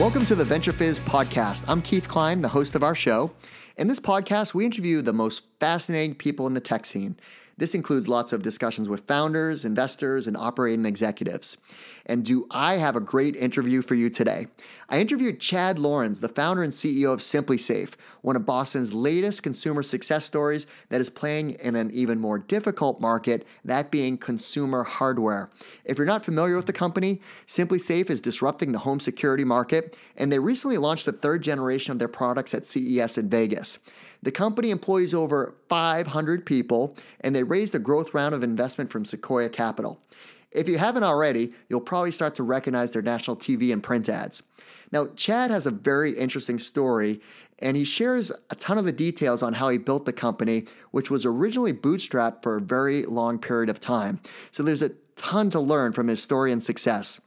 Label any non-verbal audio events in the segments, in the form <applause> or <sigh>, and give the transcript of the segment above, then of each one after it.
Welcome to the VentureFizz podcast. I'm Keith Cline, the host of our show. In this podcast, we interview the most fascinating people in the tech scene. This includes lots of discussions with founders, investors, and operating executives. And do I have a great interview for you today? I interviewed Chad Laurans, the founder and CEO of SimpliSafe, one of Boston's latest consumer success stories that is playing in an even more difficult market, that being consumer hardware. If you're not familiar with the company, SimpliSafe is disrupting the home security market, and they recently launched the third generation of their products at CES in Vegas. The company employs over 500 people, and they raised a growth round of investment from Sequoia Capital. If you haven't already, you'll probably start to recognize their national TV and print ads. Now, Chad has a very interesting story, and he shares a ton of the details on how he built the company, which was originally bootstrapped for a very long period of time. So there's a ton to learn from his story and success.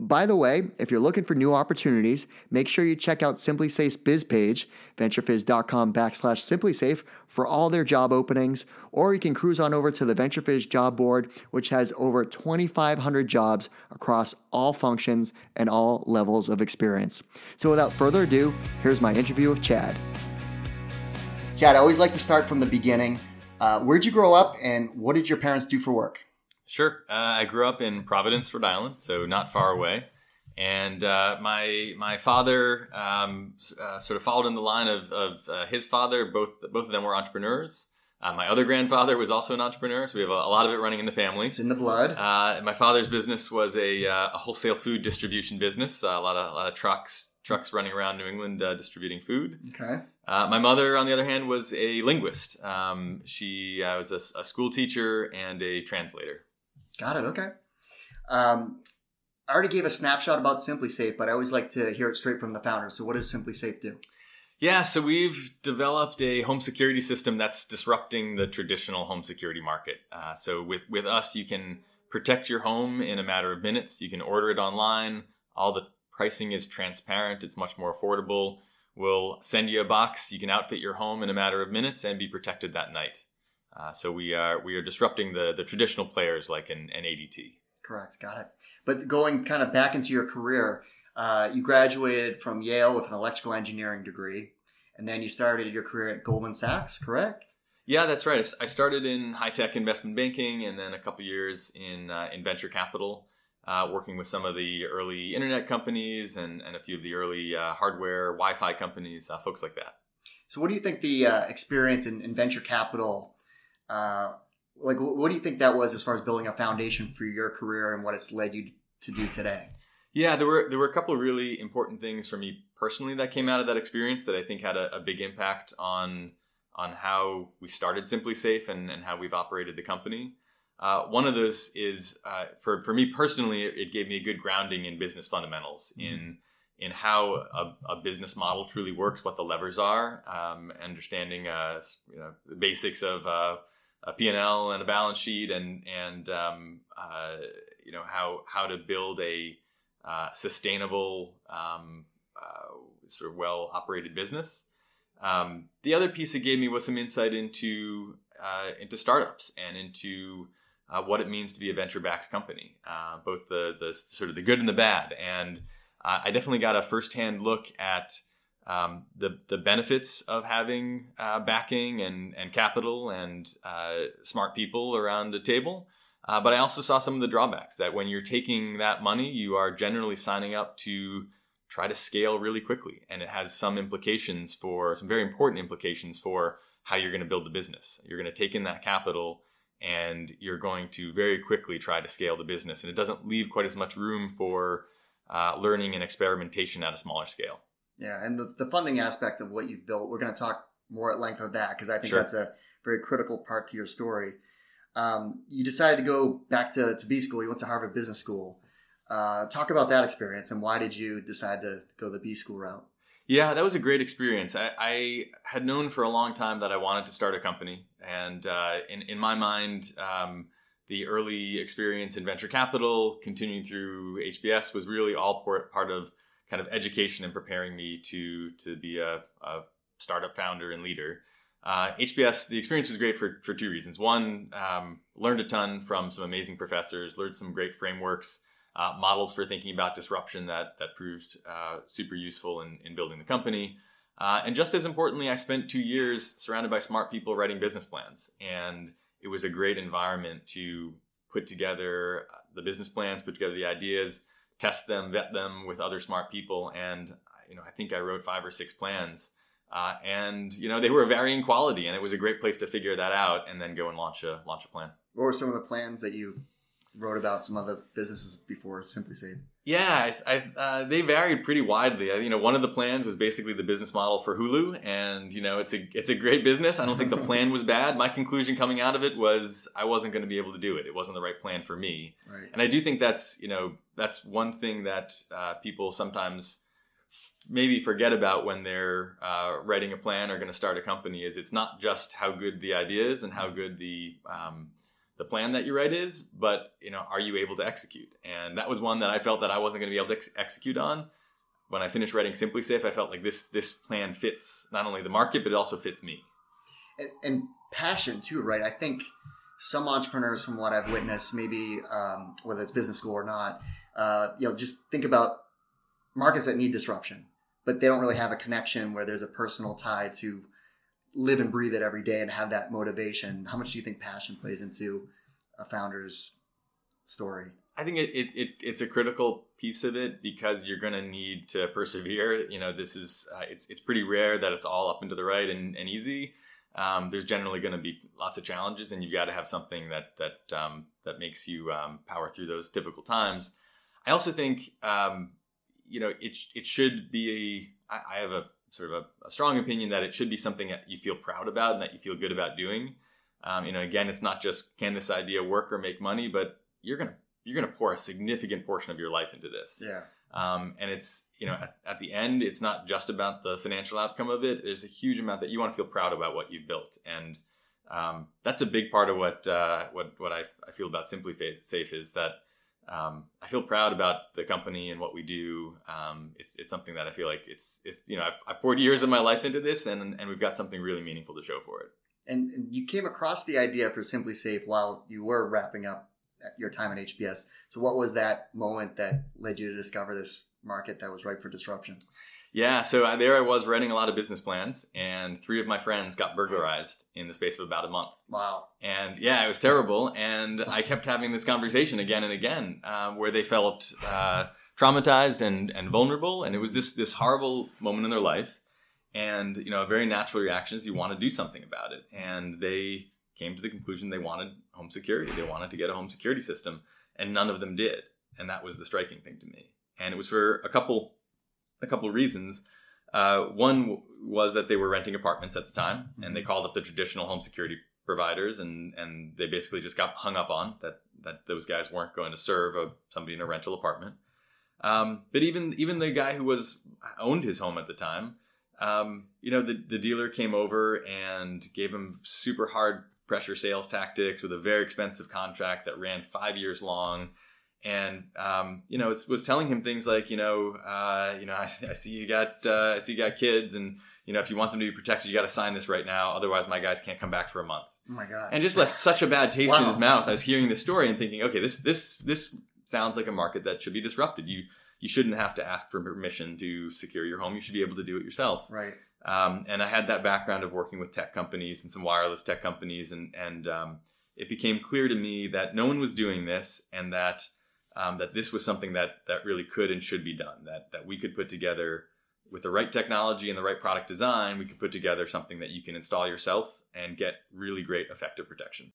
By the way, if you're looking for new opportunities, make sure you check out Simply SimpliSafe's biz page, venturefizz.com backslash SimpliSafe, for all their job openings, or you can cruise on over to the VentureFizz job board, which has over 2,500 jobs across all functions and all levels of experience. So without further ado, here's my interview with Chad. Chad, I always like to start from the beginning. Uh, where'd you grow up and what did your parents do for work? Sure. Uh, I grew up in Providence, Rhode Island, so not far away. And uh, my my father um, uh, sort of followed in the line of, of uh, his father. Both both of them were entrepreneurs. Uh, my other grandfather was also an entrepreneur, so we have a, a, lot of it running in the family. It's in the blood. Uh, my father's business was a, a, wholesale food distribution business. a lot of a lot of trucks trucks running around New England distributing food. Okay. my mother, on the other hand, was a linguist. Um, she was a, a school teacher and a translator. Got it. Okay. Um, I already gave a snapshot about SimpliSafe, but I always like to hear it straight from the founder. So, what does SimpliSafe do? Yeah, so we've developed a home security system that's disrupting the traditional home security market. Uh, so, with with us, you can protect your home in a matter of minutes. You can order it online. All the pricing is transparent. It's much more affordable. We'll send you a box. You can outfit your home in a matter of minutes and be protected that night. Uh, so we are we are disrupting the the traditional players like an, an ADT. Correct, got it. But going kind of back into your career, uh, you graduated from Yale with an electrical engineering degree, and then you started your career at Goldman Sachs. Correct? Yeah, that's right. I started in high tech investment banking, and then a couple years in uh, in venture capital. Uh, working with some of the early internet companies and, and a few of the early uh, hardware, Wi Fi companies, uh, folks like that. So, what do you think the uh, experience in, in, venture capital uh, like what do you think that was as far as building a foundation for your career and what it's led you to do today yeah there were there were a couple of really important things for me personally that came out of that experience that i think had a, a big impact on on how we started SimpliSafe and, and how we've operated the company uh, one of those is uh, for, for me personally it gave me a good grounding in business fundamentals mm-hmm. in in how a, a, business model truly works what the levers are um, understanding uh, you know, the basics of uh, a P&L and a balance sheet and and um, uh, you know how how to build a uh, sustainable um, uh, sort of well operated business. Um, the other piece it gave me was some insight into uh, into startups and into uh, what it means to be a venture backed company, uh, both the the sort of the good and the bad. And I definitely got a firsthand look at um, the the benefits of having uh, backing and and capital and uh, smart people around the table. Uh, but I also saw some of the drawbacks that when you're taking that money, you are generally signing up to try to scale really quickly, and it has some implications for some very important implications for how you're going to build the business. You're going to take in that capital and you're going to very quickly try to scale the business, and it doesn't leave quite as much room for uh, learning and experimentation at a smaller scale. Yeah, and the, the funding aspect of what you've built, we're going to talk more at length of that because I think sure. that's a very critical part to your story. Um, you decided to go back to, to B school. You went to Harvard Business School. Uh, talk about that experience and why did you decide to go the B school route? Yeah, that was a great experience. I, I, had known for a long time that I wanted to start a company, and uh, in in my mind, um, the early experience in venture capital, continuing through HBS, was really all part of kind of education and preparing me to to be a, a startup founder and leader. Uh, HBS, the experience was great for, for two reasons. One, um, learned a ton from some amazing professors, learned some great frameworks, uh, models for thinking about disruption that that proved uh, super useful in, in building the company. Uh, and just as importantly, I spent two years surrounded by smart people writing business plans, and it was a great environment to put together the business plans, put together the ideas, test them, vet them with other smart people, and you know I think I wrote five or six plans. Uh, and you know they were varying quality, and it was a great place to figure that out, and then go and launch a launch a plan. What were some of the plans that you wrote about some other businesses before SimpliSafe? Yeah, I, I, uh, they varied pretty widely. I, you know, one of the plans was basically the business model for Hulu, and you know, it's a it's a great business. I don't think the <laughs> plan was bad. My conclusion coming out of it was I wasn't going to be able to do it. It wasn't the right plan for me. Right. And I do think that's you know that's one thing that uh, people sometimes maybe forget about when they're uh, writing a plan or going to start a company is it's not just how good the idea is and how good the um, the plan that you write is, but you know, are you able to execute? And that was one that I felt that I wasn't going to be able to ex- execute on. When I finished writing SimpliSafe, I felt like this this plan fits not only the market but it also fits me. And, and passion too, right? I think some entrepreneurs, from what I've witnessed, maybe um, whether it's business school or not, uh, you know, just think about markets that need disruption, but they don't really have a connection where there's a personal tie to live and breathe it every day and have that motivation. How much do you think passion plays into a founder's story? I think it, it, it it's a critical piece of it because you're going to need to persevere. You know, this is uh, it's it's pretty rare that it's all up and to the right and, and easy. Um, there's generally going to be lots of challenges, and you've got to have something that that um, that makes you um, power through those difficult times. I also think um, you know it it should be a I, I have a sort of a, a, strong opinion that it should be something that you feel proud about and that you feel good about doing. Um, you know, again, it's not just can this idea work or make money, but you're gonna you're gonna pour a significant portion of your life into this. Yeah. Um, and it's you know at, at, the end, it's not just about the financial outcome of it. There's a huge amount that you want to feel proud about what you've built, and um, that's a big part of what uh, what what I, I feel about Simply Safe is that um, I feel proud about the company and what we do. Um, it's it's something that I feel like it's it's you know I've, I've poured years of my life into this, and and we've got something really meaningful to show for it. And, and you came across the idea for SimpliSafe while you were wrapping up your time at HBS. So what was that moment that led you to discover this market that was ripe for disruption? Yeah, so I, there I was writing a lot of business plans, and three of my friends got burglarized in the space of about a month. Wow. And yeah, it was terrible. And I kept having this conversation again and again, uh, where they felt uh, traumatized and, and vulnerable, and it was this this horrible moment in their life. And you know, a very natural reaction is you want to do something about it. And they came to the conclusion they wanted home security. They wanted to get a home security system, and none of them did. And that was the striking thing to me. And it was for a couple a couple of reasons. Uh, one w- was that they were renting apartments at the time, and they mm-hmm. called up the traditional home security providers, and and they basically just got hung up on that that those guys weren't going to serve a, somebody in a rental apartment. Um, but even even the guy who was owned his home at the time, um, you know, the the dealer came over and gave him super hard pressure sales tactics with a very expensive contract that ran five years long and um, you know was, was telling him things like you know uh, you know I, <laughs> I, see you got uh, I see you got kids and you know if you want them to be protected you got to sign this right now otherwise my guys can't come back for a month. Oh my god! And just left <laughs> such a bad taste wow. in his mouth. I was hearing this story and thinking, okay, this this this sounds like a market that should be disrupted. You you shouldn't have to ask for permission to secure your home. You should be able to do it yourself. Right. Um, and I had that background of working with tech companies and some wireless tech companies, and and um, it became clear to me that no one was doing this, and that um, that this was something that that really could and should be done. That that we could put together with the right technology and the right product design, we could put together something that you can install yourself and get really great effective protection.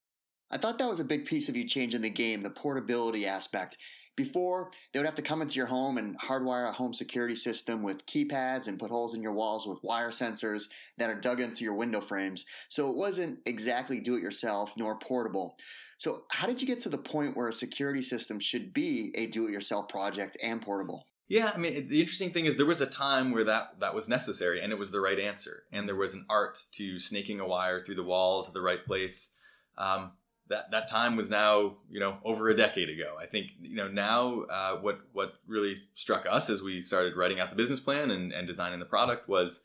I thought that was a big piece of you changing the game, the portability aspect. Before, they would have to come into your home and hardwire a home security system with keypads and put holes in your walls with wire sensors that are dug into your window frames. So it wasn't exactly do it yourself nor portable. So, how did you get to the point where a security system should be a do it yourself project and portable? Yeah, I mean, the interesting thing is there was a time where that that was necessary and it was the right answer, and there was an art to snaking a wire through the wall to the right place. Um, that that time was now you know over a decade ago. I think you know now uh, what what really struck us as we started writing out the business plan and, and designing the product was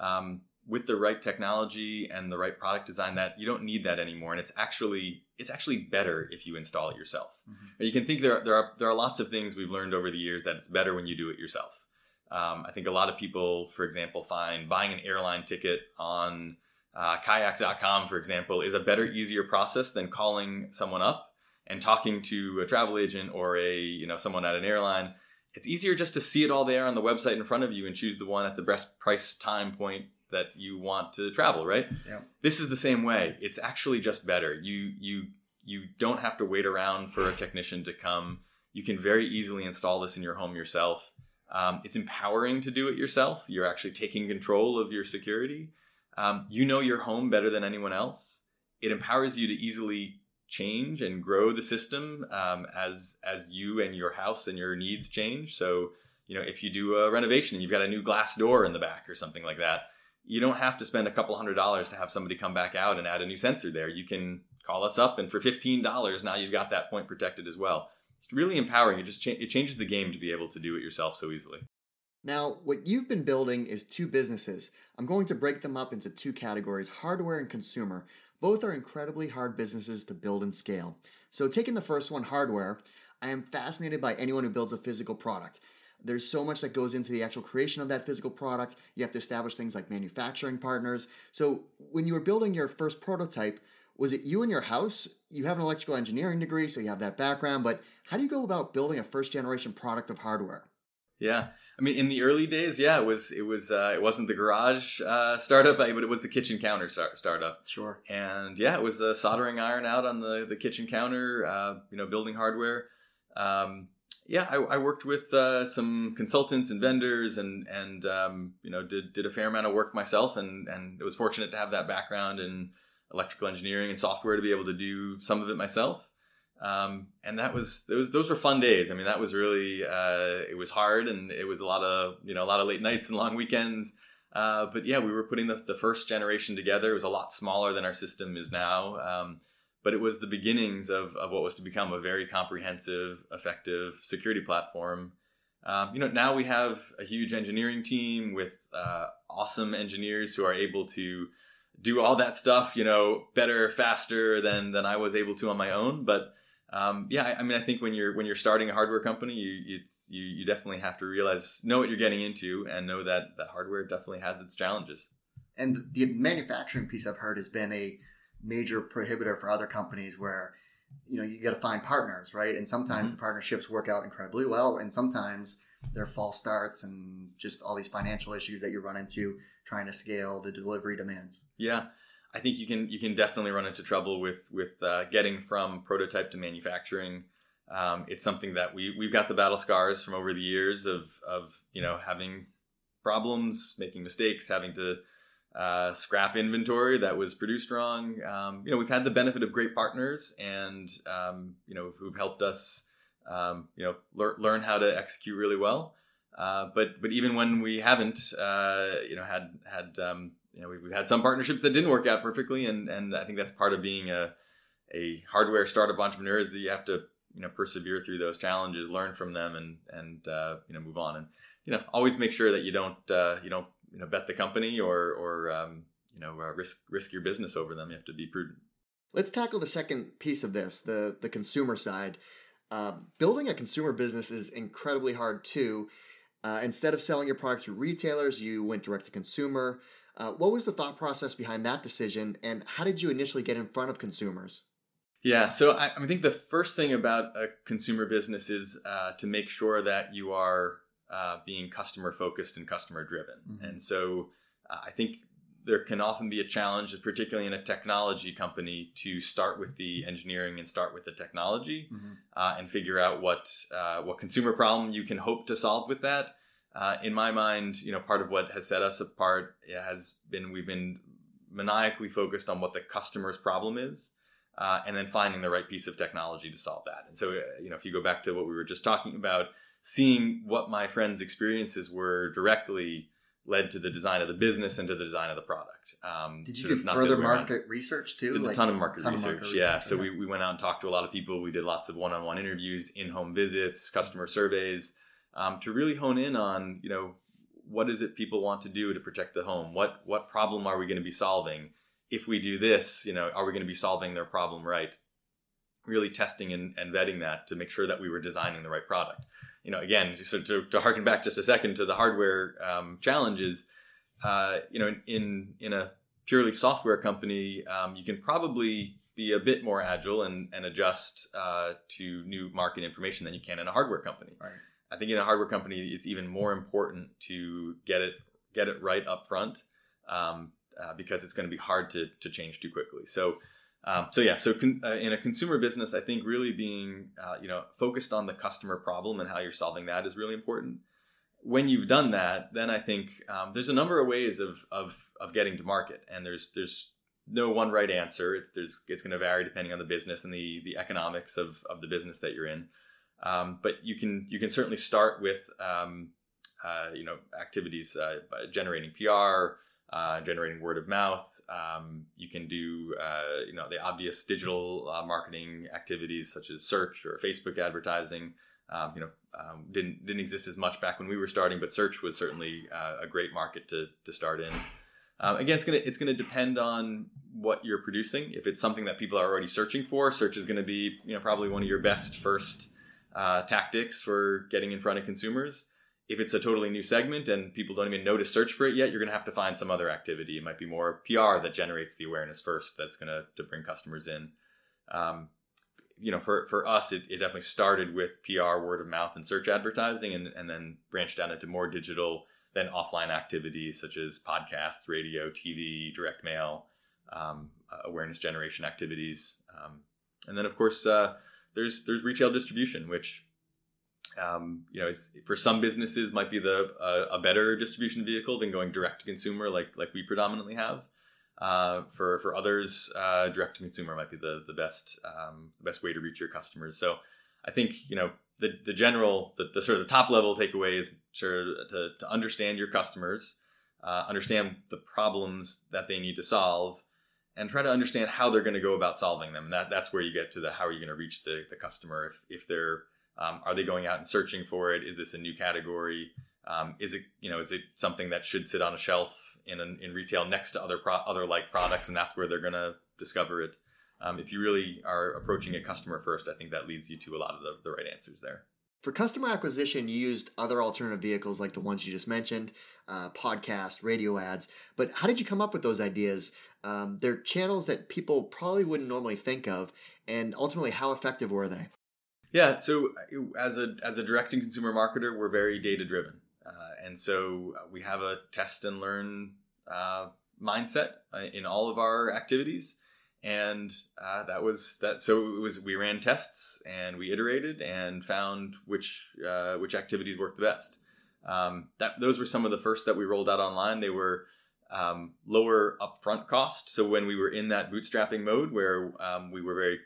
um, with the right technology and the right product design that you don't need that anymore and it's actually it's actually better if you install it yourself mm-hmm. you can think there, there are there are lots of things we've learned over the years that it's better when you do it yourself um, i think a lot of people for example find buying an airline ticket on uh, kayak.com for example is a better easier process than calling someone up and talking to a travel agent or a you know someone at an airline it's easier just to see it all there on the website in front of you and choose the one at the best price time point that you want to travel, right? Yeah. This is the same way. It's actually just better. You you you don't have to wait around for a technician to come. You can very easily install this in your home yourself. Um, it's empowering to do it yourself. You're actually taking control of your security. Um, you know your home better than anyone else. It empowers you to easily change and grow the system um, as as you and your house and your needs change. So you know if you do a renovation and you've got a new glass door in the back or something like that, you don't have to spend a couple hundred dollars to have somebody come back out and add a new sensor there. You can call us up and for fifteen dollars now you've got that point protected as well. It's really empowering. It just cha- it changes the game to be able to do it yourself so easily. Now, what you've been building is two businesses. I'm going to break them up into two categories hardware and consumer. Both are incredibly hard businesses to build and scale. So, taking the first one, hardware, I am fascinated by anyone who builds a physical product. There's so much that goes into the actual creation of that physical product. You have to establish things like manufacturing partners. So, when you were building your first prototype, was it you in your house? You have an electrical engineering degree, so you have that background, but how do you go about building a first generation product of hardware? Yeah. I mean, in the early days, yeah, it was it was uh, it wasn't the garage uh, startup, but it was the kitchen counter start- startup. Sure. And yeah, it was a soldering iron out on the the kitchen counter. Uh, you know, building hardware. Um, yeah, I, I, worked with uh, some consultants and vendors, and and um, you know did did a fair amount of work myself, and and it was fortunate to have that background in electrical engineering and software to be able to do some of it myself. Um, and that was those those were fun days. I mean, that was really uh, it was hard, and it was a lot of you know a lot of late nights and long weekends. Uh, but yeah, we were putting the, the first generation together. It was a lot smaller than our system is now, um, but it was the beginnings of, of what was to become a very comprehensive, effective security platform. Um, you know, now we have a huge engineering team with uh, awesome engineers who are able to do all that stuff, you know, better, faster than than I was able to on my own. But um, yeah, I, I, mean, I think when you're when you're starting a hardware company, you you you definitely have to realize know what you're getting into and know that that hardware definitely has its challenges. And the manufacturing piece I've heard has been a major prohibitor for other companies where you know you got to find partners, right? And sometimes mm-hmm. the partnerships work out incredibly well, and sometimes they're false starts and just all these financial issues that you run into trying to scale the delivery demands. Yeah. I think you can you can definitely run into trouble with with uh, getting from prototype to manufacturing. Um, it's something that we we've got the battle scars from over the years of of you know having problems, making mistakes, having to uh, scrap inventory that was produced wrong. Um, you know, we've had the benefit of great partners, and um, you know, who've helped us, um, you know, lear- learn how to execute really well. Uh, but but even when we haven't, uh, you know, had had um, you know, we've, we've had some partnerships that didn't work out perfectly, and and I think that's part of being a a hardware startup entrepreneur is that you have to you know persevere through those challenges, learn from them, and and uh, you know move on, and you know always make sure that you don't uh, you don't you know bet the company or or um, you know uh, risk risk your business over them. You have to be prudent. Let's tackle the second piece of this, the the consumer side. Uh, building a consumer business is incredibly hard too. Uh, instead of selling your product through retailers, you went direct to consumer. Uh, what was the thought process behind that decision, and how did you initially get in front of consumers? Yeah, so I, I think the first thing about a consumer business is uh, to make sure that you are uh, being customer focused and customer driven. Mm-hmm. And so uh, I think there can often be a challenge, particularly in a technology company, to start with the engineering and start with the technology mm-hmm. Uh, and figure out what uh, what consumer problem you can hope to solve with that uh, in my mind, you know, part of what has set us apart has been we've been maniacally focused on what the customer's problem is, uh, and then finding the right piece of technology to solve that. And so, uh, you know, if you go back to what we were just talking about, seeing what my friends' experiences were directly led to the design of the business and to the design of the product. Um, Did you do further market research too? Did like, a ton of market, ton research, of market yeah. research. So we, we went out and talked to a lot of people. We did lots of one-on-one interviews, in-home visits, customer surveys um, to really hone in on you know what is it people want to do to protect the home? What what problem are we going to be solving? If we do this, you know, are we going to be solving their problem right? Really testing and, and vetting that to make sure that we were designing the right product. You know, again, so to, to harken back just a second to the hardware um, challenges, uh, you know, in in a purely software company, um, you can probably be a bit more agile and, and adjust uh, to new market information than you can in a hardware company. Right. I think in a hardware company, it's even more important to get it get it right up front um, uh, because it's going to be hard to, to change too quickly. So, um, so yeah, so con- uh, in a consumer business, I think really being uh, you know focused on the customer problem and how you're solving that is really important. When you've done that, then I think um, there's a number of ways of, of of getting to market, and there's there's no one right answer. It's there's it's going to vary depending on the business and the the economics of of the business that you're in. Um, but you can you can certainly start with um, uh, you know activities uh, generating PR, uh, generating word of mouth. Um, you can do uh, you know the obvious digital uh, marketing activities such as search or Facebook advertising. Um, you know um, didn't didn't exist as much back when we were starting, but search was certainly uh, a great market to to start in. Um, again, it's gonna it's gonna depend on what you're producing. If it's something that people are already searching for, search is gonna be you know probably one of your best first uh, tactics for getting in front of consumers. If it's a totally new segment and people don't even know to search for it yet, you're going to have to find some other activity. It might be more PR that generates the awareness first that's going to, to bring customers in. Um, you know, for, for us, it, it definitely started with PR, word of mouth, and search advertising, and, and then branched down into more digital, then offline activities such as podcasts, radio, TV, direct mail, um, awareness generation activities. Um, and then, of course, uh, there's there's retail distribution, which um, you know for some businesses might be the uh, a better distribution vehicle than going direct to consumer, like like we predominantly have. Uh, for for others, uh, direct to consumer might be the the best um, best way to reach your customers. So I think you know the the general the, the sort of the top level takeaway is to, to understand your customers, uh, understand the problems that they need to solve, and try to understand how they're going to go about solving them. And that, that's where you get to the how are you going to reach the, the customer if, if they're um, are they going out and searching for it? Is this a new category? Um, is it you know is it something that should sit on a shelf in an, in retail next to other pro- other like products, and that's where they're going to discover it. Um, if you really are approaching a customer first, I think that leads you to a lot of the, the right answers there. For customer acquisition, you used other alternative vehicles like the ones you just mentioned, uh, podcast, radio ads. But how did you come up with those ideas? Um, they're channels that people probably wouldn't normally think of, and ultimately, how effective were they? Yeah, so uh, as a as a direct to consumer marketer, we're very data driven, uh, and so uh, we have a test and learn uh, mindset uh, in all of our activities and uh, that was that so it was we ran tests and we iterated and found which uh, which activities worked the best. Um, that those were some of the first that we rolled out online. They were um, lower upfront cost. So when we were in that bootstrapping mode where um, we were very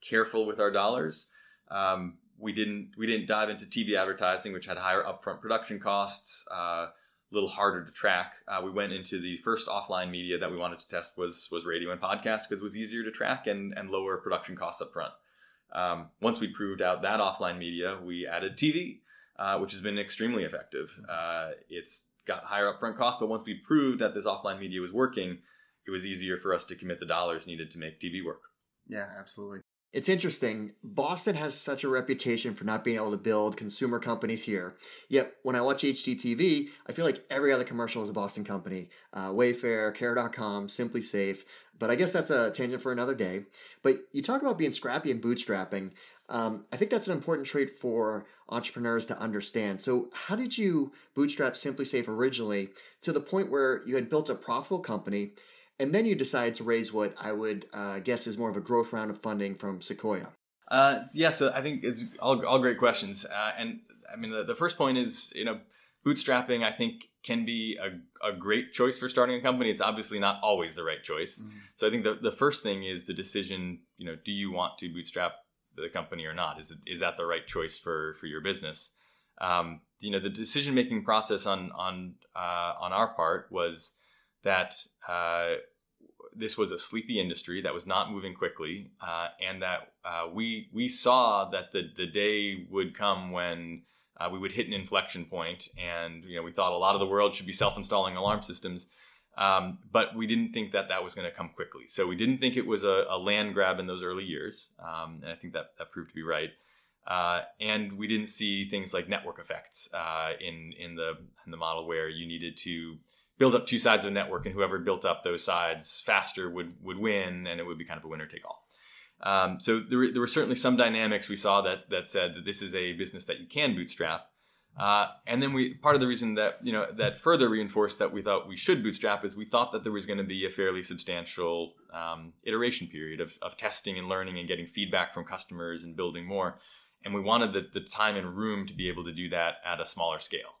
careful with our dollars um, we didn't we didn't dive into tv advertising which had higher upfront production costs uh, little harder to track. Uh, we went into the first offline media that we wanted to test was was radio and podcast because it was easier to track and and lower production costs up front. Um, once we proved out that offline media, we added TV, uh, which has been extremely effective. Uh, it's got higher upfront costs, but once we proved that this offline media was working, it was easier for us to commit the dollars needed to make TV work. Yeah, absolutely. It's interesting. Boston has such a reputation for not being able to build consumer companies here. Yet when I watch HGTV, I feel like every other commercial is a Boston company. Uh, Wayfair, Care.com, SimpliSafe. But I guess that's a tangent for another day. But you talk about being scrappy and bootstrapping. Um, I think that's an important trait for entrepreneurs to understand. So, how did you bootstrap SimpliSafe originally to the point where you had built a profitable company and then you decide to raise what I would uh, guess is more of a growth round of funding from Sequoia. Uh, yeah, so I think it's all, all great questions. Uh, and I mean, the, the first point is, you know, bootstrapping, I think, can be a, a great choice for starting a company. It's obviously not always the right choice. Mm-hmm. So I think the, the first thing is the decision, you know, do you want to bootstrap the company or not? Is, it, is that the right choice for, for your business? Um, you know, the decision making process on, on, uh, on our part was, that uh, this was a sleepy industry that was not moving quickly, uh, and that uh, we we saw that the the day would come when uh, we would hit an inflection point, and you know we thought a lot of the world should be self-installing alarm systems, um, but we didn't think that that was going to come quickly. So we didn't think it was a, a land grab in those early years, um, and I think that that proved to be right. Uh, and we didn't see things like network effects uh, in in the in the model where you needed to build up two sides of the network, and whoever built up those sides faster would would win, and it would be kind of a winner take all. Um, so there were, there were certainly some dynamics we saw that that said that this is a business that you can bootstrap. Uh, and then we part of the reason that you know that further reinforced that we thought we should bootstrap is we thought that there was going to be a fairly substantial um, iteration period of, of testing and learning and getting feedback from customers and building more, and we wanted the, the time and room to be able to do that at a smaller scale.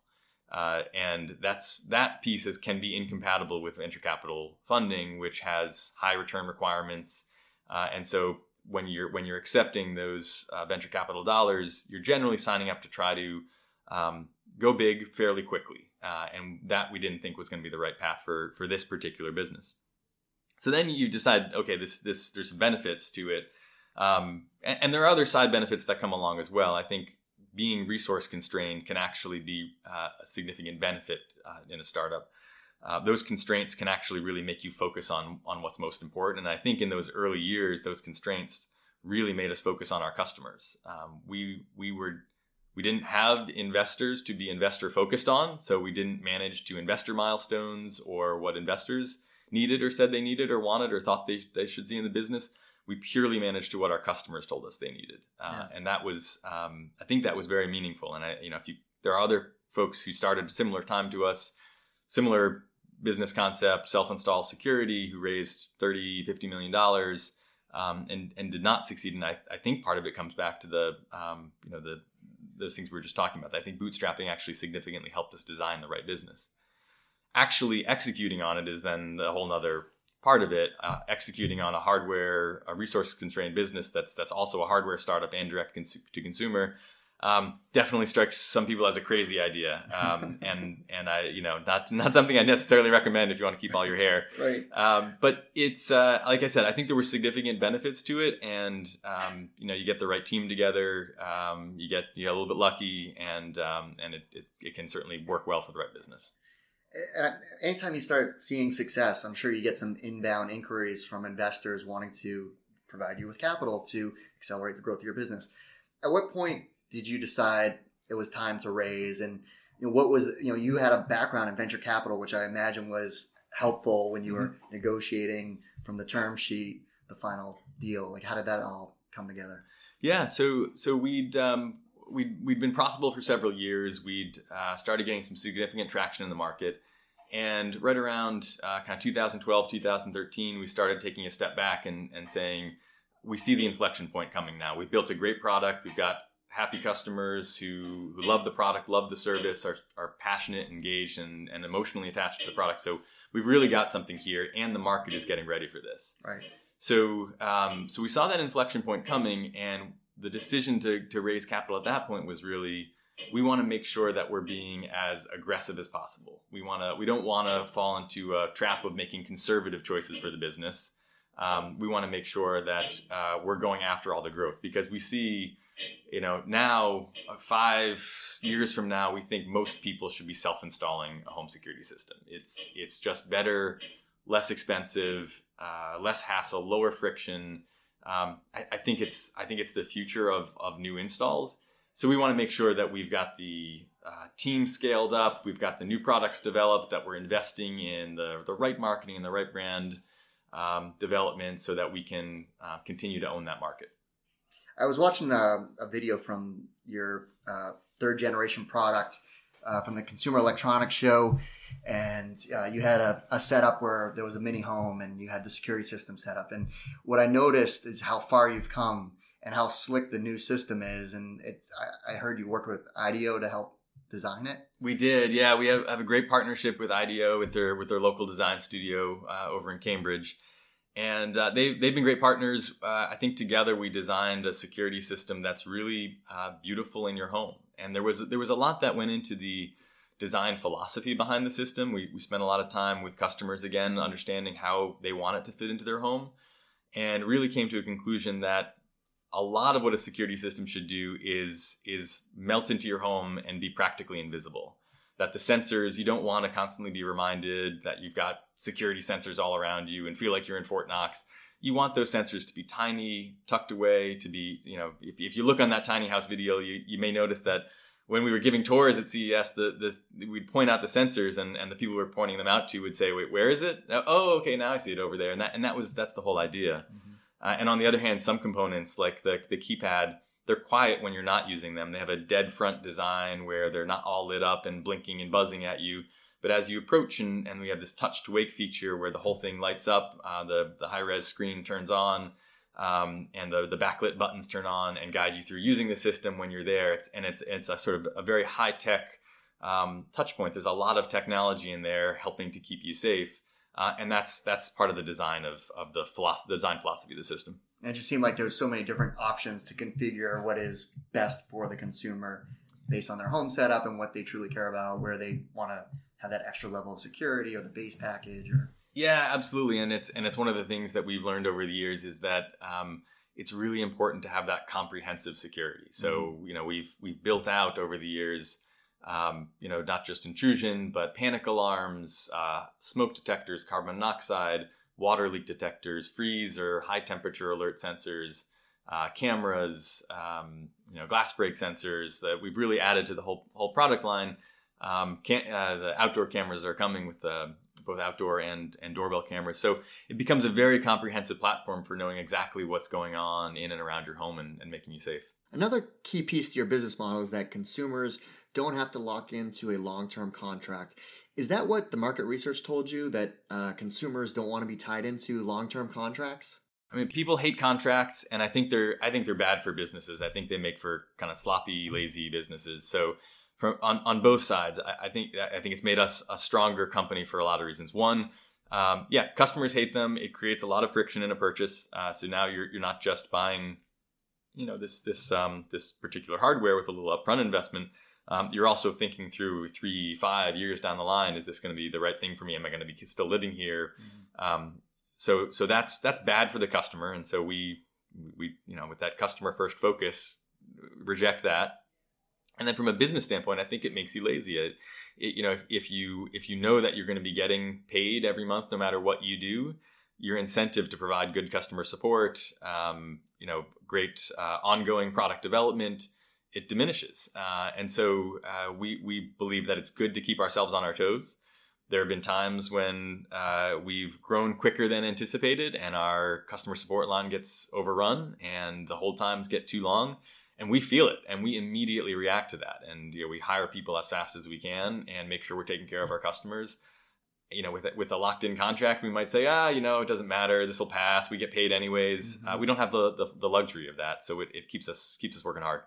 Uh, and that's that piece is, can be incompatible with venture capital funding, which has high return requirements. Uh, and so when you're when you're accepting those uh, venture capital dollars, you're generally signing up to try to um, go big fairly quickly, uh, and that we didn't think was going to be the right path for for this particular business. So then you decide, okay, this this there's some benefits to it, um, and, and, there are other side benefits that come along as well. I think being resource constrained can actually be uh, a significant benefit uh, in a startup. Uh, those constraints can actually really make you focus on on what's most important. And I think in those early years, those constraints really made us focus on our customers. Um, we we were we didn't have investors to be investor focused on, so we didn't manage to investor milestones or what investors needed or said they needed or wanted or thought they, they should see in the business. We purely managed to what our customers told us they needed, uh, yeah. and that was um, I think that was very meaningful. And I, you know, if you there are other folks who started similar time to us, similar business concept, self-install security, who raised 30, 50 million dollars, um, and and did not succeed. And I, I think part of it comes back to the um, you know the those things we were just talking about. I think bootstrapping actually significantly helped us design the right business. Actually executing on it is then a whole other part of it. Uh, executing on a hardware, a resource constrained business that's that's also a hardware startup and direct cons- to consumer um, definitely strikes some people as a crazy idea, um, <laughs> and and I you know not not something I necessarily recommend if you want to keep all your hair. <laughs> Right. Um, but it's uh, like I said, I think there were significant benefits to it, and um, you know you get the right team together, um, you get you get a little bit lucky, and um, and it, it, it can certainly work well for the right business. Anytime you start seeing success, I'm sure you get some inbound inquiries from investors wanting to provide you with capital to accelerate the growth of your business. At what point did you decide it was time to raise? And you know, what was you know you had a background in venture capital, which I imagine was helpful when you were mm-hmm. negotiating from the term sheet the final deal. Like, how did that all come together? Yeah, so so we'd um, we'd we'd been profitable for several years. We'd uh, started getting some significant traction in the market. And right around uh, kind of 2012, 2013, we started taking a step back and, and saying, we see the inflection point coming now. We've built a great product. We've got happy customers who, who love the product, love the service, are, are passionate, engaged, and, and emotionally attached to the product. So we've really got something here, and the market is getting ready for this. Right. So um, so we saw that inflection point coming, and the decision to, to raise capital at that point was really we want to make sure that we're being as aggressive as possible. We want to we don't want to fall into a trap of making conservative choices for the business. Um, we want to make sure that uh, we're going after all the growth because we see you know, now uh, five years from now, we think most people should be self-installing a home security system. It's it's just better, less expensive, uh, less hassle, lower friction. Um, I, I, think it's I think it's the future of of new installs. So we want to make sure that we've got the uh, team scaled up, we've got the new products developed, that we're investing in the the right marketing and the right brand um, development, so that we can uh, continue to own that market. I was watching a, a video from your uh, third generation product uh, from the Consumer Electronics Show, and uh, you had a, a, setup where there was a mini home and you had the security system set up. And what I noticed is how far you've come and how slick the new system is. And it's I, I heard you worked with IDEO to help design it. We did, yeah. We have, have a great partnership with IDEO with their with their local design studio uh, over in Cambridge and uh, they, they've been great partners. Uh, I think together we designed a security system that's really uh, beautiful in your home. And there was there was a lot that went into the design philosophy behind the system. We, we spent a lot of time with customers again, understanding how they want it to fit into their home, and really came to a conclusion that a lot of what a security system should do is is melt into your home and be practically invisible. That the sensors you don't want to constantly be reminded that you've got security sensors all around you and feel like you're in Fort Knox. You want those sensors to be tiny, tucked away, to be, you know, if, if you look on that tiny house video, you, you may notice that when we were giving tours at CES, the, the we'd point out the sensors, and, and the people we were pointing them out to would say, "Wait, where is it? Oh, okay, now I see it over there." And that and that was that's the whole idea. Mm-hmm. Uh, and on the other hand, some components like the the keypad, they're quiet when you're not using them. They have a dead front design where they're not all lit up and blinking and buzzing at you. But as you approach, and, and we have this touch to wake feature where the whole thing lights up, uh, the the high res screen turns on um, and the, the backlit buttons turn on and guide you through using the system when you're there. It's, and it's, it's a sort of a very high tech um, touch point. There's a lot of technology in there helping to keep you safe. Uh, and that's that's part of the design of, of the, philosophy, the design philosophy of the system. And it just seemed like there's so many different options to configure what is best for the consumer based on their home setup and what they truly care about, where they want to have that extra level of security or the base package or yeah, absolutely, and it's and it's one of the things that we've learned over the years is that um, it's really important to have that comprehensive security. So mm-hmm. you know we've we've built out over the years, um, you know not just intrusion but panic alarms, uh, smoke detectors, carbon monoxide, water leak detectors, freeze or high temperature alert sensors, uh, cameras, um, you know glass break sensors that we've really added to the whole whole product line. Um, uh, the outdoor cameras are coming with the both outdoor and, and doorbell cameras. So it becomes a very comprehensive platform for knowing exactly what's going on in and around your home and, and making you safe. Another key piece to your business model is that consumers don't have to lock into a long term contract. Is that what the market research told you that uh, consumers don't want to be tied into long term contracts? I mean, people hate contracts, and I think they're I think they're bad for businesses. I think they make for kind of sloppy, lazy businesses. So from on, on both sides. I, I, think I think it's made us a stronger company for a lot of reasons. One, um, yeah, customers hate them. It creates a lot of friction in a purchase. Uh, so now you're you're not just buying, you know, this this um, this particular hardware with a little upfront investment. Um, you're also thinking through three, five years down the line. Is this going to be the right thing for me? Am I going to be still living here? Mm-hmm. Um, so so that's that's bad for the customer. And so we we you know with that customer first focus, reject that and then from a business standpoint, I think it makes you lazy. It, it, you know, if, if you if you know that you're going to be getting paid every month, no matter what you do, your incentive to provide good customer support, um, you know, great uh, ongoing product development, it diminishes. Uh, and so uh, we we believe that it's good to keep ourselves on our toes. There have been times when uh, we've grown quicker than anticipated, and our customer support line gets overrun, and the hold times get too long and we feel it and we immediately react to that. And you know we hire people as fast as we can and make sure we're taking care of our customers. You know with with a locked in contract we might say ah you know it doesn't matter. This will pass. We get paid anyways. Mm-hmm. uh, we don't have the, the, the luxury of that so it, it keeps us keeps us working hard.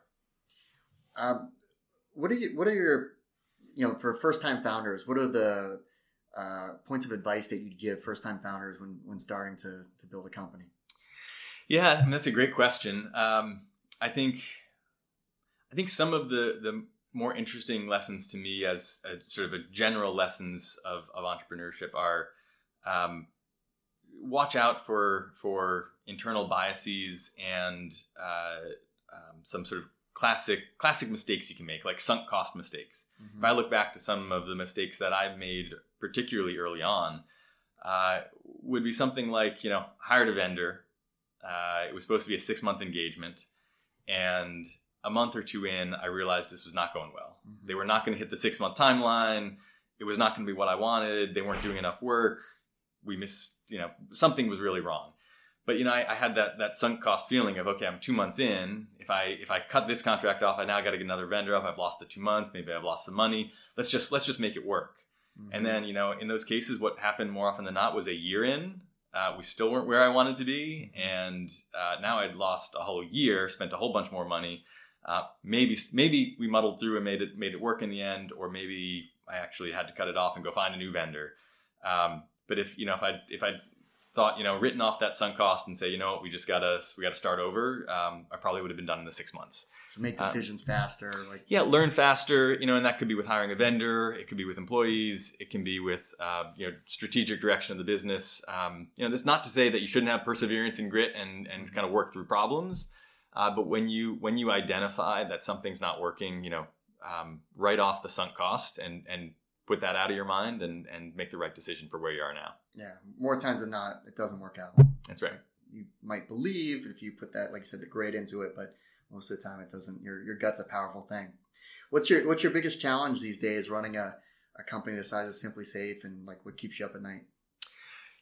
Um, what are you what are your you know for first time founders what are the uh, points of advice that you'd give first time founders when when starting to to build a company? Yeah that's a great question. Um, I think I think some of the the more interesting lessons to me as a, sort of a general lessons of, of entrepreneurship are um, watch out for for internal biases and uh, um, some sort of classic classic mistakes you can make like sunk cost mistakes mm-hmm. if i look back to some of the mistakes that i've made particularly early on uh, would be something like you know hired a vendor uh, it was supposed to be a six month engagement and a month or two in, I realized this was not going well. Mm-hmm. They were not going to hit the six month timeline. It was not going to be what I wanted. They weren't doing enough work. We missed, you know, something was really wrong. But you know, I, I had that that sunk cost feeling of okay, I'm two months in. If I if I cut this contract off, I now got to get another vendor up. I've lost the two months. Maybe I've lost some money. Let's just let's just make it work. Mm-hmm. And then you know, in those cases, what happened more often than not was a year in, uh, we still weren't where I wanted to be, and uh, now I'd lost a whole year, spent a whole bunch more money. Uh, maybe maybe we muddled through and made it made it work in the end, or maybe I actually had to cut it off and go find a new vendor. Um, but if you know if I if I thought you know written off that sunk cost and say you know what we just gotta we gotta start over, um, I probably would have been done in the six months. So make uh, decisions uh, faster, like yeah, learn faster. You know, and that could be with hiring a vendor. It could be with employees. It can be with uh, you know strategic direction of the business. Um, you know, that's not to say that you shouldn't have perseverance and grit and and kind of work through problems. Uh, but when you when you identify that something's not working, you know, um, write off the sunk cost and and put that out of your mind and and make the right decision for where you are now. Yeah, more times than not, it doesn't work out. That's right. Like you might believe if you put that, like I said, the grade into it, but most of the time it doesn't. Your your gut's a powerful thing. What's your what's your biggest challenge these days running a, a company the size of SimpliSafe and like what keeps you up at night?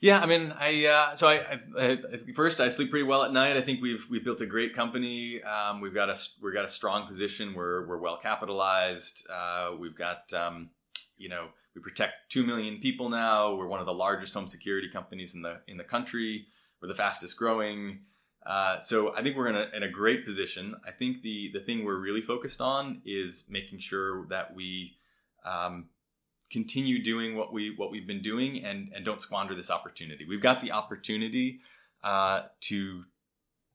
Yeah, I mean, I uh, so I, I, I, first I sleep pretty well at night. I think we've we've built a great company. Um, we've got a we've got a strong position. We're we're well capitalized. Uh, we've got um, you know we protect two million people now. We're one of the largest home security companies in the in the country. We're the fastest growing. Uh, so I think we're in a, in a great position. I think the the thing we're really focused on is making sure that we um, continue doing what we what we've been doing and and don't squander this opportunity. We've got the opportunity uh, to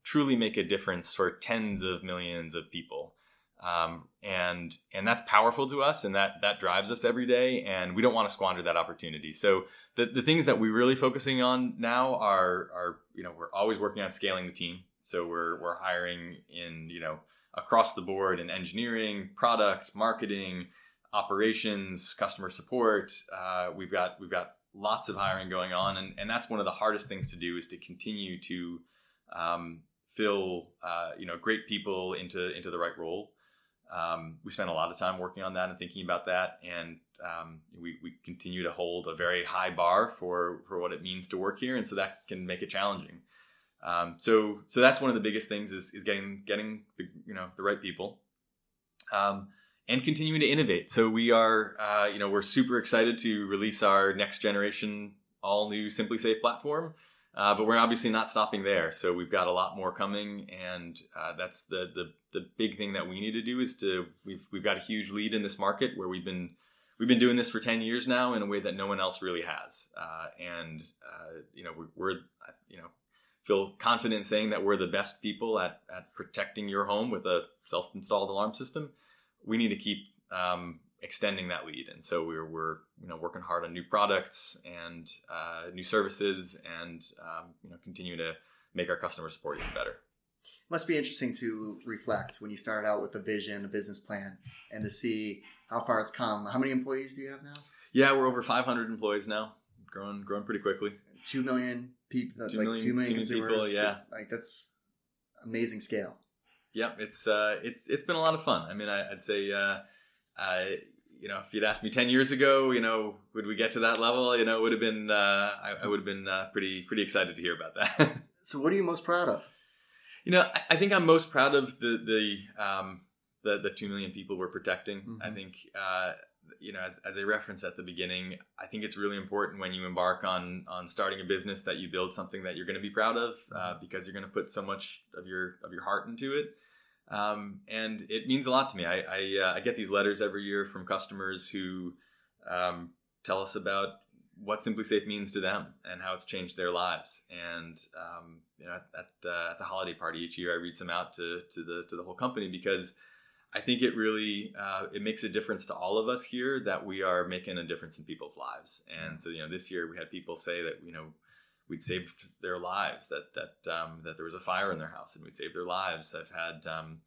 truly make a difference for tens of millions of people. Um, and and that's powerful to us and that that drives us every day and we don't want to squander that opportunity so the, the things that we're really focusing on now are are you know we're always working on scaling the team so we're we're hiring in you know across the board in engineering product marketing operations, customer support. Uh, we've got we've got lots of hiring going on, and, and that's one of the hardest things to do is to continue to um, fill uh, you know great people into into the right role. Um, we spend a lot of time working on that and thinking about that, and um, we, we continue to hold a very high bar for for what it means to work here, and so that can make it challenging. Um, so so that's one of the biggest things is, is getting getting the you know the right people. Um, and continuing to innovate. So we are, uh, you know, we're super excited to release our next generation, all new SimpliSafe platform. Uh, but we're obviously not stopping there. So we've got a lot more coming, and uh, that's the, the the big thing that we need to do is to we've we've got a huge lead in this market where we've been we've been doing this for 10 years now in a way that no one else really has uh, and uh, you know we're, we're, you know feel confident saying that we're the best people at, at protecting your home with a self-installed alarm system we need to keep um, extending that lead. And so we're, we're you know working hard on new products and uh, new services, and um, you know continue to make our customer support even better. Must be interesting to reflect when you started out with a vision, a business plan, and to see how far it's come. How many employees do you have now? Yeah, we're over 500 employees now, growing growing pretty quickly. Two million people, two like million, two million million consumers. people, yeah. like that's amazing scale. Yep, it's uh, it's it's been a lot of fun. I mean, I, would say, uh, I, you know, if you'd asked me ten years ago, you know, would we get to that level? You know, it would have been, uh, I, I would have been uh, pretty pretty excited to hear about that. <laughs> so, what are you most proud of? You know, I, I think I'm most proud of the the um, the, the two million people we're protecting. Mm-hmm. I think uh, you know, as, as I referenced at the beginning, I think it's really important when you embark on on starting a business that you build something that you're going to be proud of uh, mm-hmm. because you're going to put so much of your of your heart into it. Um, and it means a lot to me. I I, uh, I, get these letters every year from customers who um, tell us about what SimpliSafe means to them and how it's changed their lives. And um, you know, at, uh, at the holiday party each year, I read some out to to the to the whole company because I think it really uh, it makes a difference to all of us here that we are making a difference in people's lives. And so you know, this year we had people say that you know we'd saved their lives, that that um, that there was a fire in their house and we'd saved their lives. I've had um,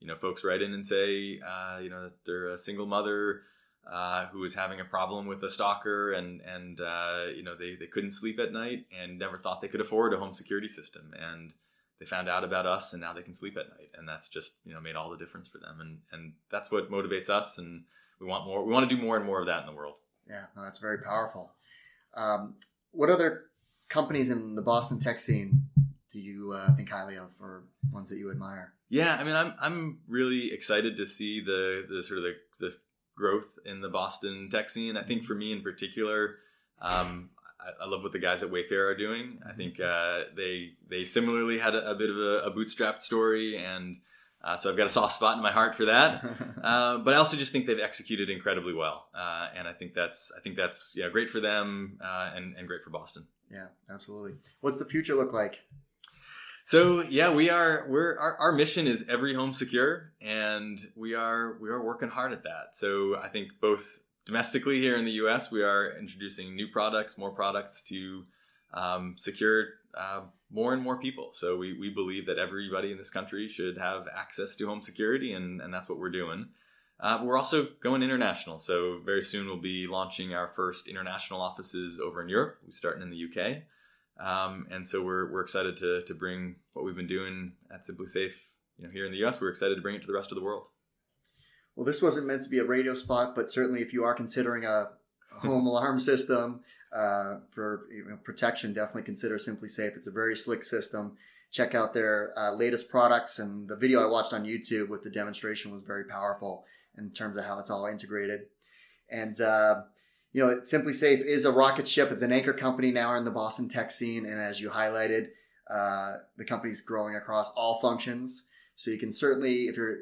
you know folks write in and say uh, you know that they're a single mother. Uh, who was having a problem with a stalker and and uh, you know they, they couldn't sleep at night and never thought they could afford a home security system. And they found out about us and now they can sleep at night. And that's just you know made all the difference for them. And and that's what motivates us. And we want more we want to do more and more of that in the world. Yeah that's very powerful. Um, what other companies in the boston tech scene do you uh, think highly of or ones that you admire yeah i mean i'm i'm really excited to see the the sort of the, the growth in the boston tech scene i think for me in particular um, I, I, love what the guys at Wayfair are doing. I think uh, they they similarly had a, a bit of a, a, bootstrapped story, and uh, so I've got a soft spot in my heart for that. <laughs> uh, but I also just think they've executed incredibly well, uh, and I think that's I think that's yeah great for them uh, and and great for Boston. Yeah, absolutely. What's the future look like? So yeah, we are we're our, our mission is every home secure, and we are we are working hard at that. So I think both domestically here in the US, we are introducing new products, more products to um, secure uh, more and more people. So we, we believe that everybody in this country should have access to home security, and, and that's what we're doing. Uh, we're also going international. So very soon we'll be launching our first international offices over in Europe. We're starting in the UK. Um, and so we're, we're excited to, to bring what we've been doing at SimpliSafe you know, here in the US. We're excited to bring it to the rest of the world. Well, this wasn't meant to be a radio spot, but certainly if you are considering a <laughs> home alarm system uh, for you know, protection, definitely consider SimpliSafe. It's a very slick system. Check out their uh, latest products, and the video I watched on YouTube with the demonstration was very powerful in terms of how it's all integrated. And uh, you know, SimpliSafe is a rocket ship. It's an anchor company now in the Boston tech scene, and as you highlighted, uh, the company's growing across all functions. So you can certainly, if you're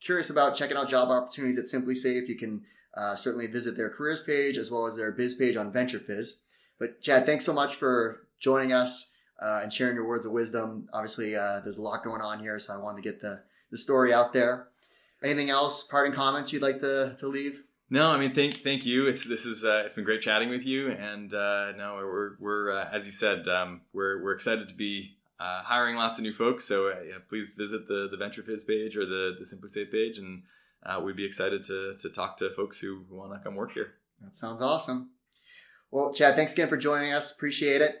curious about checking out job opportunities at SimpliSafe, you can uh, certainly visit their careers page as well as their biz page on VentureFizz. But Chad, thanks so much for joining us uh, and sharing your words of wisdom. Obviously, uh, there's a lot going on here, so I wanted to get the, the story out there. Anything else, parting comments you'd like to, to leave? No, I mean, thank thank you. It's this is uh, it's been great chatting with you, and uh, no, we're we're uh, as you said, um, we're we're excited to be uh, hiring lots of new folks. So uh, yeah, please visit the the VentureFizz page or the the SimpliSafe page, and uh, we'd be excited to to talk to folks who want to come work here. That sounds awesome. Well, Chad, thanks again for joining us. Appreciate it.